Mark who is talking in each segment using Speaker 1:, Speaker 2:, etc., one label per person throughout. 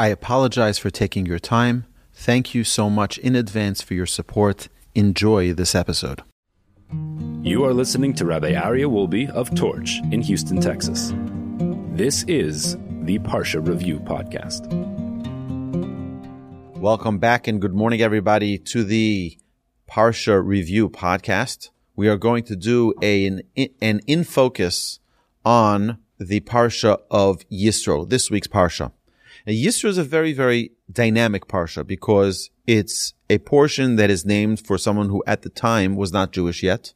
Speaker 1: I apologize for taking your time. Thank you so much in advance for your support. Enjoy this episode.
Speaker 2: You are listening to Rabbi Aryeh Wolbe of Torch in Houston, Texas. This is the Parsha Review Podcast.
Speaker 1: Welcome back and good morning, everybody, to the Parsha Review Podcast. We are going to do a, an, an in focus on the Parsha of Yisro, this week's Parsha. Now, Yisro is a very, very dynamic parsha because it's a portion that is named for someone who at the time was not Jewish yet.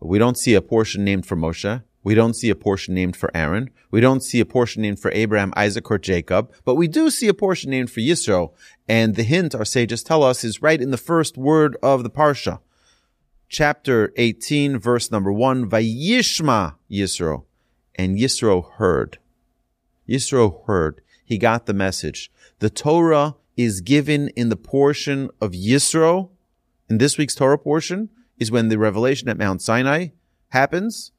Speaker 1: We don't see a portion named for Moshe. We don't see a portion named for Aaron. We don't see a portion named for Abraham, Isaac, or Jacob, but we do see a portion named for Yisro. And the hint our sages tell us is right in the first word of the parsha. Chapter 18, verse number 1, Vayishma Yisro. And Yisro heard. Yisro heard he got the message. The Torah is given in the portion of Yisro, in this week's Torah portion, is when the revelation at Mount Sinai happens.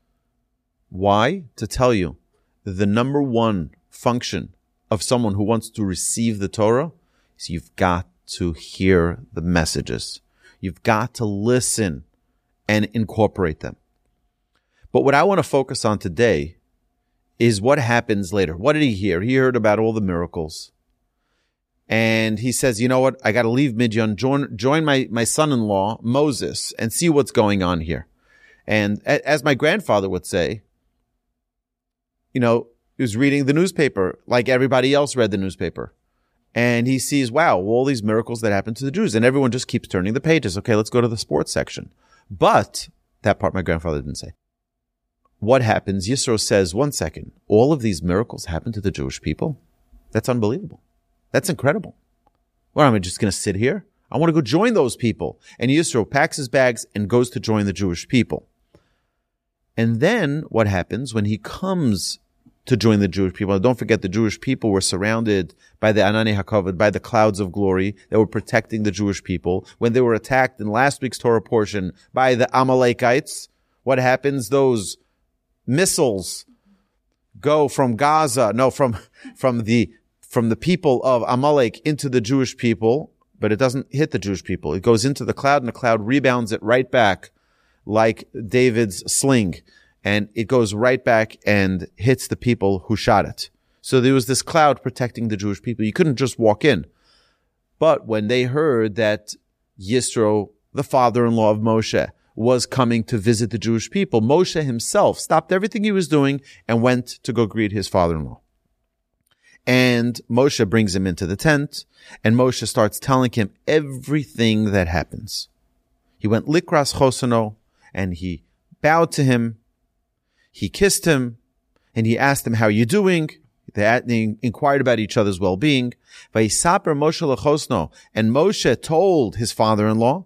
Speaker 1: Why? To tell you the number one function of someone who wants to receive the Torah is you've got to hear the messages. You've got to listen and incorporate them. But what I want to focus on today is what happens later. What did he hear? He heard about all the miracles. And he says, you know what? I got to leave Midian, join, join my, my son-in-law, Moses, and see what's going on here. And as my grandfather would say, you know, he was reading the newspaper like everybody else read the newspaper. And he sees, wow, all these miracles that happened to the Jews. And everyone just keeps turning the pages. Okay, let's go to the sports section. But that part my grandfather didn't say what happens? Yisro says, one second, all of these miracles happen to the Jewish people? That's unbelievable. That's incredible. Well, am I just going to sit here? I want to go join those people. And Yisro packs his bags and goes to join the Jewish people. And then what happens when he comes to join the Jewish people? Don't forget the Jewish people were surrounded by the Anani HaKavod, by the clouds of glory that were protecting the Jewish people. When they were attacked in last week's Torah portion by the Amalekites, what happens? Those missiles go from Gaza, no, from, from the, from the people of Amalek into the Jewish people, but it doesn't hit the Jewish people. It goes into the cloud and the cloud rebounds it right back like David's sling. And it goes right back and hits the people who shot it. So there was this cloud protecting the Jewish people. You couldn't just walk in. But when they heard that Yisro, the father-in-law of Moshe, was coming to visit the Jewish people. Moshe himself stopped everything he was doing and went to go greet his father-in-law. And Moshe brings him into the tent and Moshe starts telling him everything that happens. He went likras chosono and he bowed to him. He kissed him and he asked him, how are you doing? They inquired about each other's well-being. Moshe and Moshe told his father-in-law.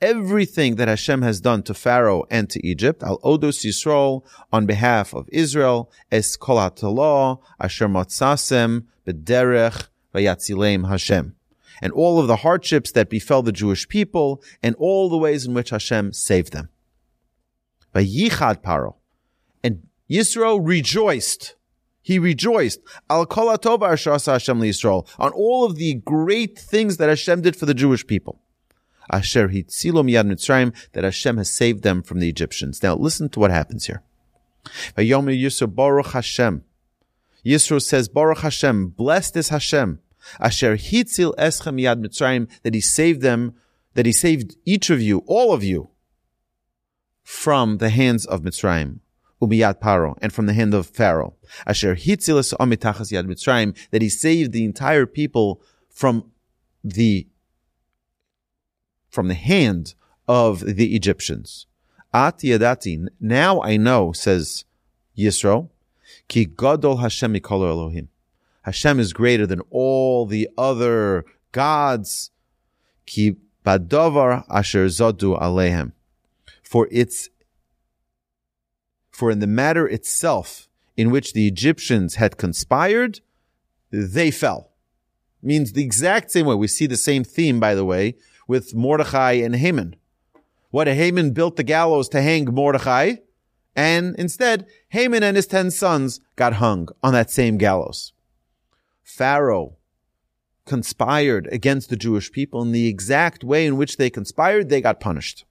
Speaker 1: Everything that Hashem has done to Pharaoh and to Egypt, al odos Yisrael, on behalf of Israel, es asher matzasem bederech vayatzilem Hashem. And all of the hardships that befell the Jewish people, and all the ways in which Hashem saved them. Vayichad Paro. Yisro rejoiced. He rejoiced. Al kol Hashem Yisrael on all of the great things that Hashem did for the Jewish people. Asher hitzilom yad Mitzrayim that Hashem has saved them from the Egyptians. Now listen to what happens here. Yisro Baruch Hashem. Yisro says Baruch Hashem, blessed is Hashem. Asher hitzil eschem yad Mitzrayim, that he saved them, that he saved each of you, all of you, from the hands of Mitzrayim. Umiyad Paro, and from the hand of Pharaoh. Asher hitzilas amitachas yad Mitzrayim, that he saved the entire people from the from the hand of the Egyptians. At yadati, now I know, says Yisro, ki gadol Hashem mikol Elohim. Hashem is greater than all the other gods. Ki badovar asher zodu alehem. For it's for in the matter itself in which the Egyptians had conspired, they fell. Means the exact same way. We see the same theme, by the way, with Mordechai and Haman. What Haman built the gallows to hang Mordechai, and instead, Haman and his ten sons got hung on that same gallows. Pharaoh conspired against the Jewish people in the exact way in which they conspired, they got punished.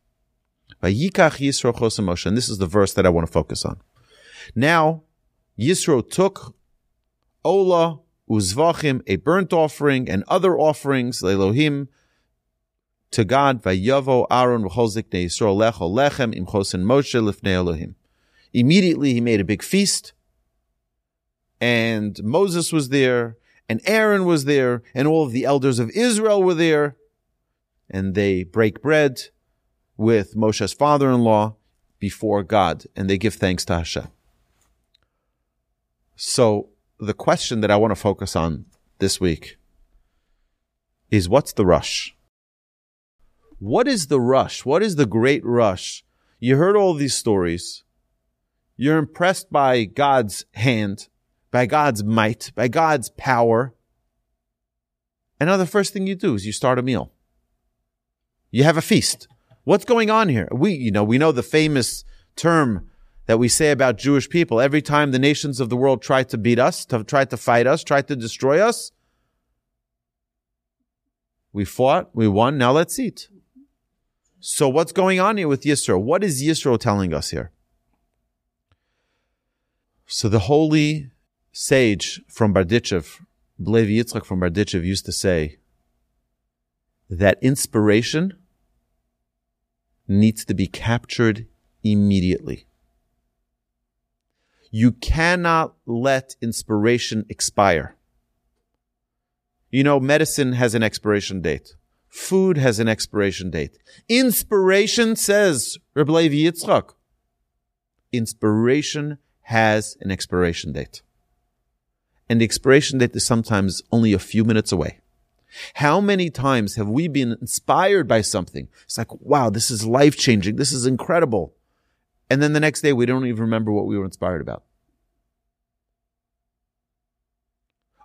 Speaker 1: Vayikach Yisro Chosam Moshe, and this is the verse that I want to focus on. Now, Yisro took Ola, Uzvachim, a burnt offering, and other offerings, Elohim, to God, Vayavo Aaron v'chozik Yisro lecho lechem im chosen Moshe Elohim. Immediately he made a big feast, and Moses was there, and Aaron was there, and all of the elders of Israel were there, and they break bread, with Moshe's father-in-law before God, and they give thanks to Hashem. So the question that I want to focus on this week is what's the rush? What is the rush? What is the great rush? You heard all these stories. You're impressed by God's hand, by God's might, by God's power. And now the first thing you do is you start a meal. You have a feast. What's going on here? We, you know, we know the famous term that we say about Jewish people. Every time the nations of the world try to beat us, to try to fight us, try to destroy us, we fought, we won, now let's eat. So what's going on here with Yisro? What is Yisro telling us here? So the holy sage from Bardichev, Levi Yitzchak from Bardichev used to say that inspiration needs to be captured immediately. You cannot let inspiration expire. You know, medicine has an expiration date. Food has an expiration date. Inspiration says, Rabbi Levi Yitzchak, inspiration has an expiration date. And the expiration date is sometimes only a few minutes away. How many times have we been inspired by something? It's like, wow, this is life changing. This is incredible. And then the next day, we don't even remember what we were inspired about.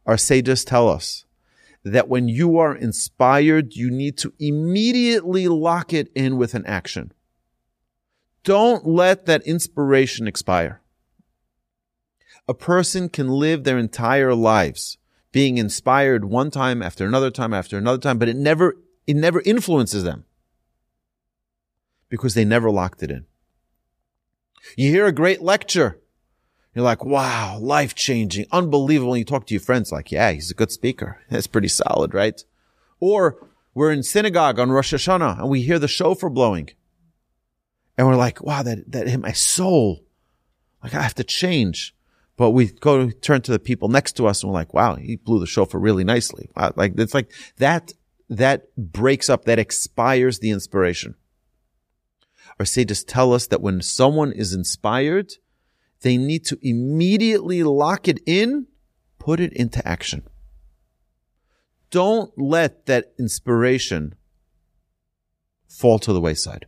Speaker 1: Our sages tell us that when you are inspired, you need to immediately lock it in with an action. Don't let that inspiration expire. A person can live their entire lives being inspired one time after another time after another time, but it never, it never influences them because they never locked it in. You hear a great lecture. You're like, wow, life changing, unbelievable. You talk to your friends like, yeah, he's a good speaker. That's pretty solid, right? Or we're in synagogue on Rosh Hashanah and we hear the shofar blowing. And we're like, wow, that, that hit my soul. Like I have to change. But we go turn to the people next to us and we're like, wow, he blew the shofar really nicely. Wow. Like, it's like that, that breaks up, that expires the inspiration. Our sages tell us that when someone is inspired, they need to immediately lock it in, put it into action. Don't let that inspiration fall to the wayside.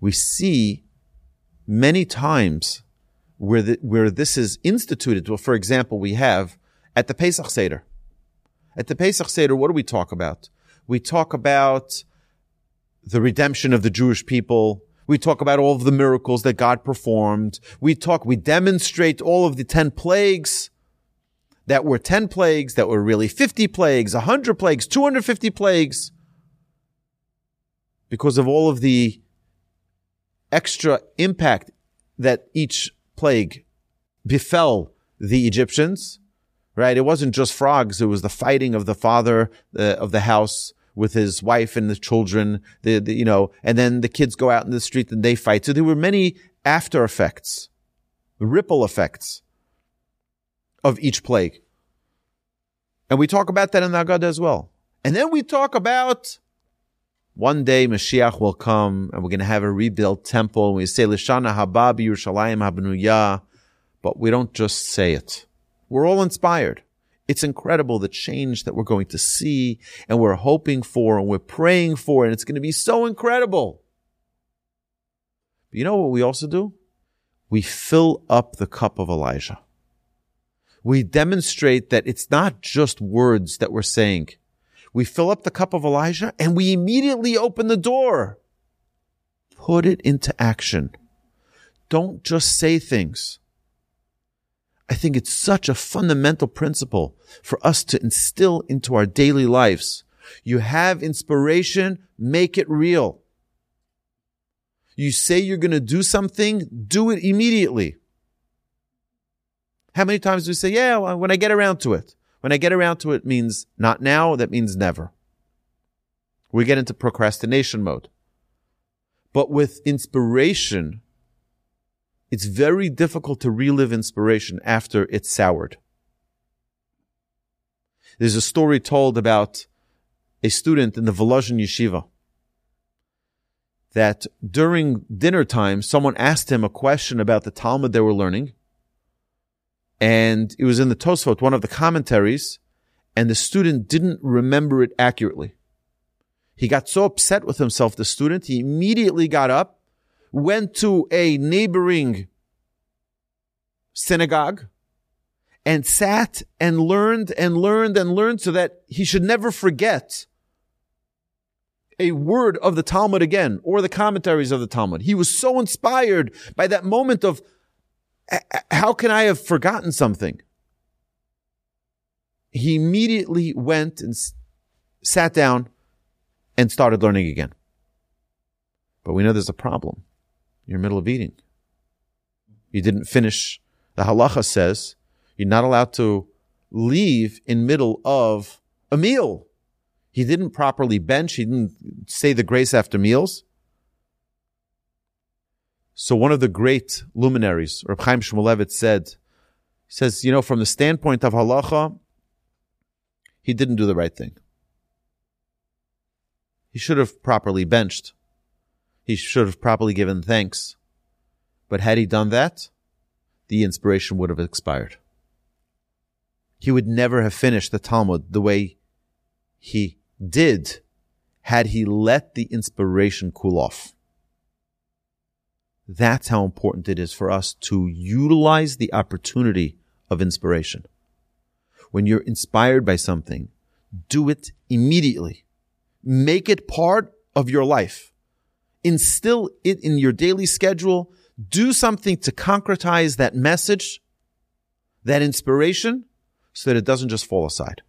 Speaker 1: We see many times where the, where this is instituted. Well, for example, we have at the Pesach Seder. At the Pesach Seder, what do we talk about? We talk about the redemption of the Jewish people. We talk about all of the miracles that God performed. We talk, we demonstrate all of the 10 plagues that were 10 plagues, that were really 50 plagues, 100 plagues, 250 plagues, because of all of the extra impact that each plague befell the Egyptians. right? It wasn't just frogs. It was the fighting of the father uh, of the house with his wife and the children, the, the, you know, and then the kids go out in the street and they fight. So there were many after effects, ripple effects of each plague. And we talk about that in the Haggadah as well. And then we talk about one day Mashiach will come and we're going to have a rebuilt temple. And we say, Lishana Haba Yerushalayim Habnuya, but we don't just say it. We're all inspired. It's incredible the change that we're going to see and we're hoping for and we're praying for, and it's going to be so incredible. But you know what we also do? We fill up the cup of Elijah. We demonstrate that it's not just words that we're saying. We fill up the cup of Elijah and we immediately open the door. Put it into action. Don't just say things. I think it's such a fundamental principle for us to instill into our daily lives. You have inspiration, make it real. You say you're going to do something, do it immediately. How many times do we say, yeah, when I get around to it? When I get around to it means not now, that means never. We get into procrastination mode. But with inspiration, it's very difficult to relive inspiration after it's soured. There's a story told about a student in the Volozhin yeshiva that during dinner time, someone asked him a question about the Talmud they were learning. And it was in the Tosfot, one of the commentaries, and the student didn't remember it accurately. He got so upset with himself, the student, he immediately got up went to a neighboring synagogue and sat and learned and learned and learned so that he should never forget a word of the Talmud again or the commentaries of the Talmud. He was so inspired by that moment of how can I have forgotten something? He immediately went and sat down and started learning again. But we know there's a problem. You're in the middle of eating. You didn't finish. The halacha says you're not allowed to leave in middle of a meal. He didn't properly bench. He didn't say the grace after meals. So one of the great luminaries, Reb Chaim Shmulevitz said, he says, you know, from the standpoint of halacha, he didn't do the right thing. He should have properly benched. He should have properly given thanks. But had he done that, the inspiration would have expired. He would never have finished the Talmud the way he did had he let the inspiration cool off. That's how important it is for us to utilize the opportunity of inspiration. When you're inspired by something, do it immediately. Make it part of your life instill it in your daily schedule. Do something to concretize that message, that inspiration, so that it doesn't just fall aside.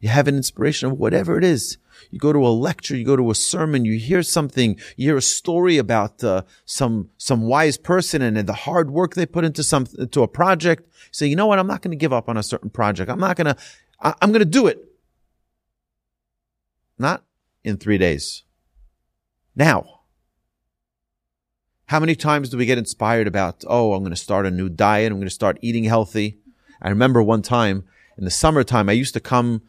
Speaker 1: You have an inspiration of whatever it is. You go to a lecture, you go to a sermon, you hear something, you hear a story about uh, some some wise person and, and the hard work they put into some into a project. You say, you know what? I'm not going to give up on a certain project. I'm not going to. I'm going to do it. Not in three days. Now, how many times do we get inspired about, oh, I'm going to start a new diet. I'm going to start eating healthy. I remember one time in the summertime, I used to come,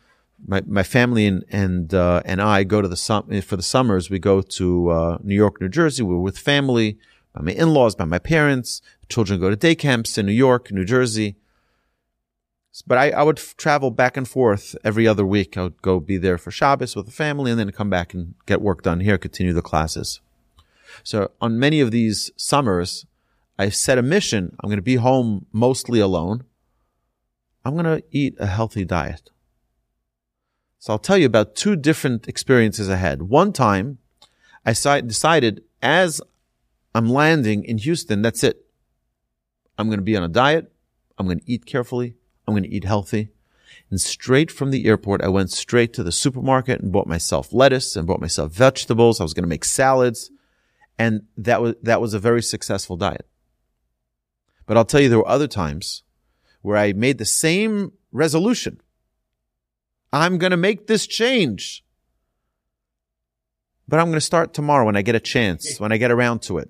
Speaker 1: my, my family and, and, uh, and I go to the sum, for the summers, we go to, uh, New York, New Jersey. We are with family, by my in-laws, by my parents. Children go to day camps in New York, New Jersey. But I, I would f- travel back and forth every other week. I would go be there for Shabbos with the family and then come back and get work done here, continue the classes. So on many of these summers, I set a mission. I'm going to be home mostly alone. I'm going to eat a healthy diet. So I'll tell you about two different experiences I had. One time, I decided as I'm landing in Houston, that's it. I'm going to be on a diet. I'm going to eat carefully. I'm going to eat healthy. And straight from the airport, I went straight to the supermarket and bought myself lettuce and bought myself vegetables. I was going to make salads. And that was, that was a very successful diet. But I'll tell you, there were other times where I made the same resolution. I'm going to make this change. But I'm going to start tomorrow when I get a chance, when I get around to it.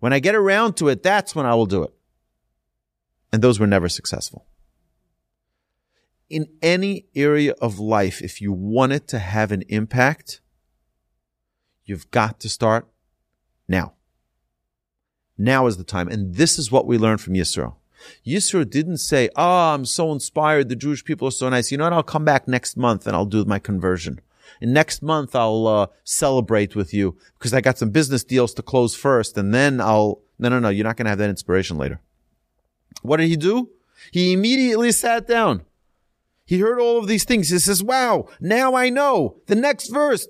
Speaker 1: When I get around to it, that's when I will do it. And those were never successful. In any area of life, if you want it to have an impact, you've got to start now. Now is the time. And this is what we learned from Yisro. Yisro didn't say, Oh, I'm so inspired. The Jewish people are so nice. You know what? I'll come back next month and I'll do my conversion. And next month I'll uh, celebrate with you because I got some business deals to close first. And then I'll, no, no, no. You're not going to have that inspiration later. What did he do? He immediately sat down. He heard all of these things. He says, wow, now I know. The next verse,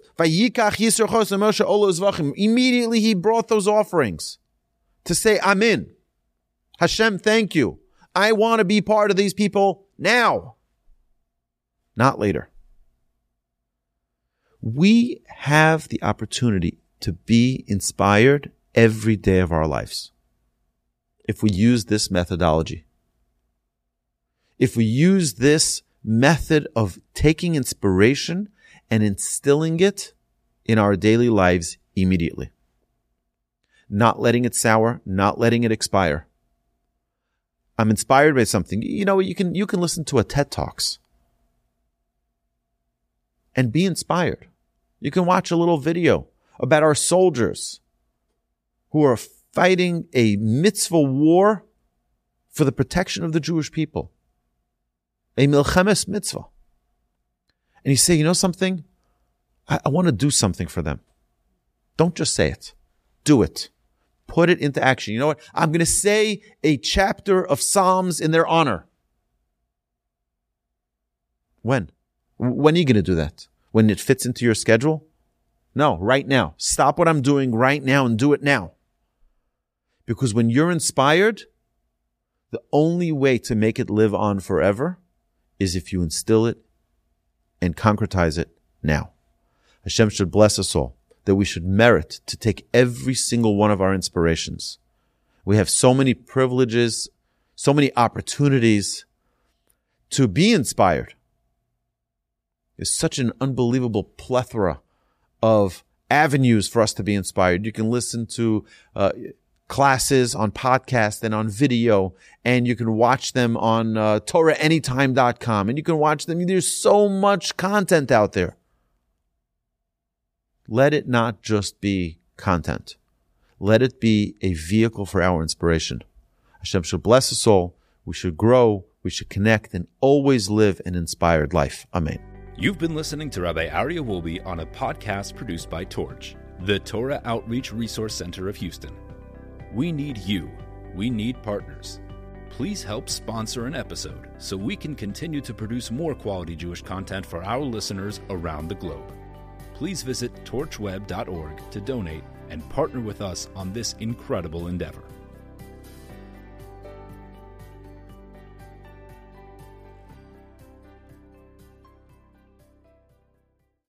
Speaker 1: immediately he brought those offerings to say, I'm in. Hashem, thank you. I want to be part of these people now, not later. We have the opportunity to be inspired every day of our lives if we use this methodology. If we use this method of taking inspiration and instilling it in our daily lives immediately. Not letting it sour, not letting it expire. I'm inspired by something. You know, you can, you can listen to a TED Talks and be inspired. You can watch a little video about our soldiers who are fighting a mitzvah war for the protection of the Jewish people. A milchemes mitzvah. And you say, you know something? I, I want to do something for them. Don't just say it. Do it. Put it into action. You know what? I'm going to say a chapter of Psalms in their honor. When? When are you going to do that? When it fits into your schedule? No, right now. Stop what I'm doing right now and do it now. Because when you're inspired, the only way to make it live on forever is if you instill it and concretize it now. Hashem should bless us all that we should merit to take every single one of our inspirations. We have so many privileges, so many opportunities to be inspired. There's such an unbelievable plethora of avenues for us to be inspired. You can listen to uh, classes on podcast and on video, and you can watch them on uh, TorahAnytime.com, and you can watch them. There's so much content out there. Let it not just be content. Let it be a vehicle for our inspiration. Hashem should bless us all. We should grow. We should connect and always live an inspired life. Amen.
Speaker 2: You've been listening to Rabbi Aryeh Wolbe on a podcast produced by Torch, the Torah Outreach Resource Center of Houston. We need you. We need partners. Please help sponsor an episode so we can continue to produce more quality Jewish content for our listeners around the globe please visit torchweb.org to donate and partner with us on this incredible endeavor.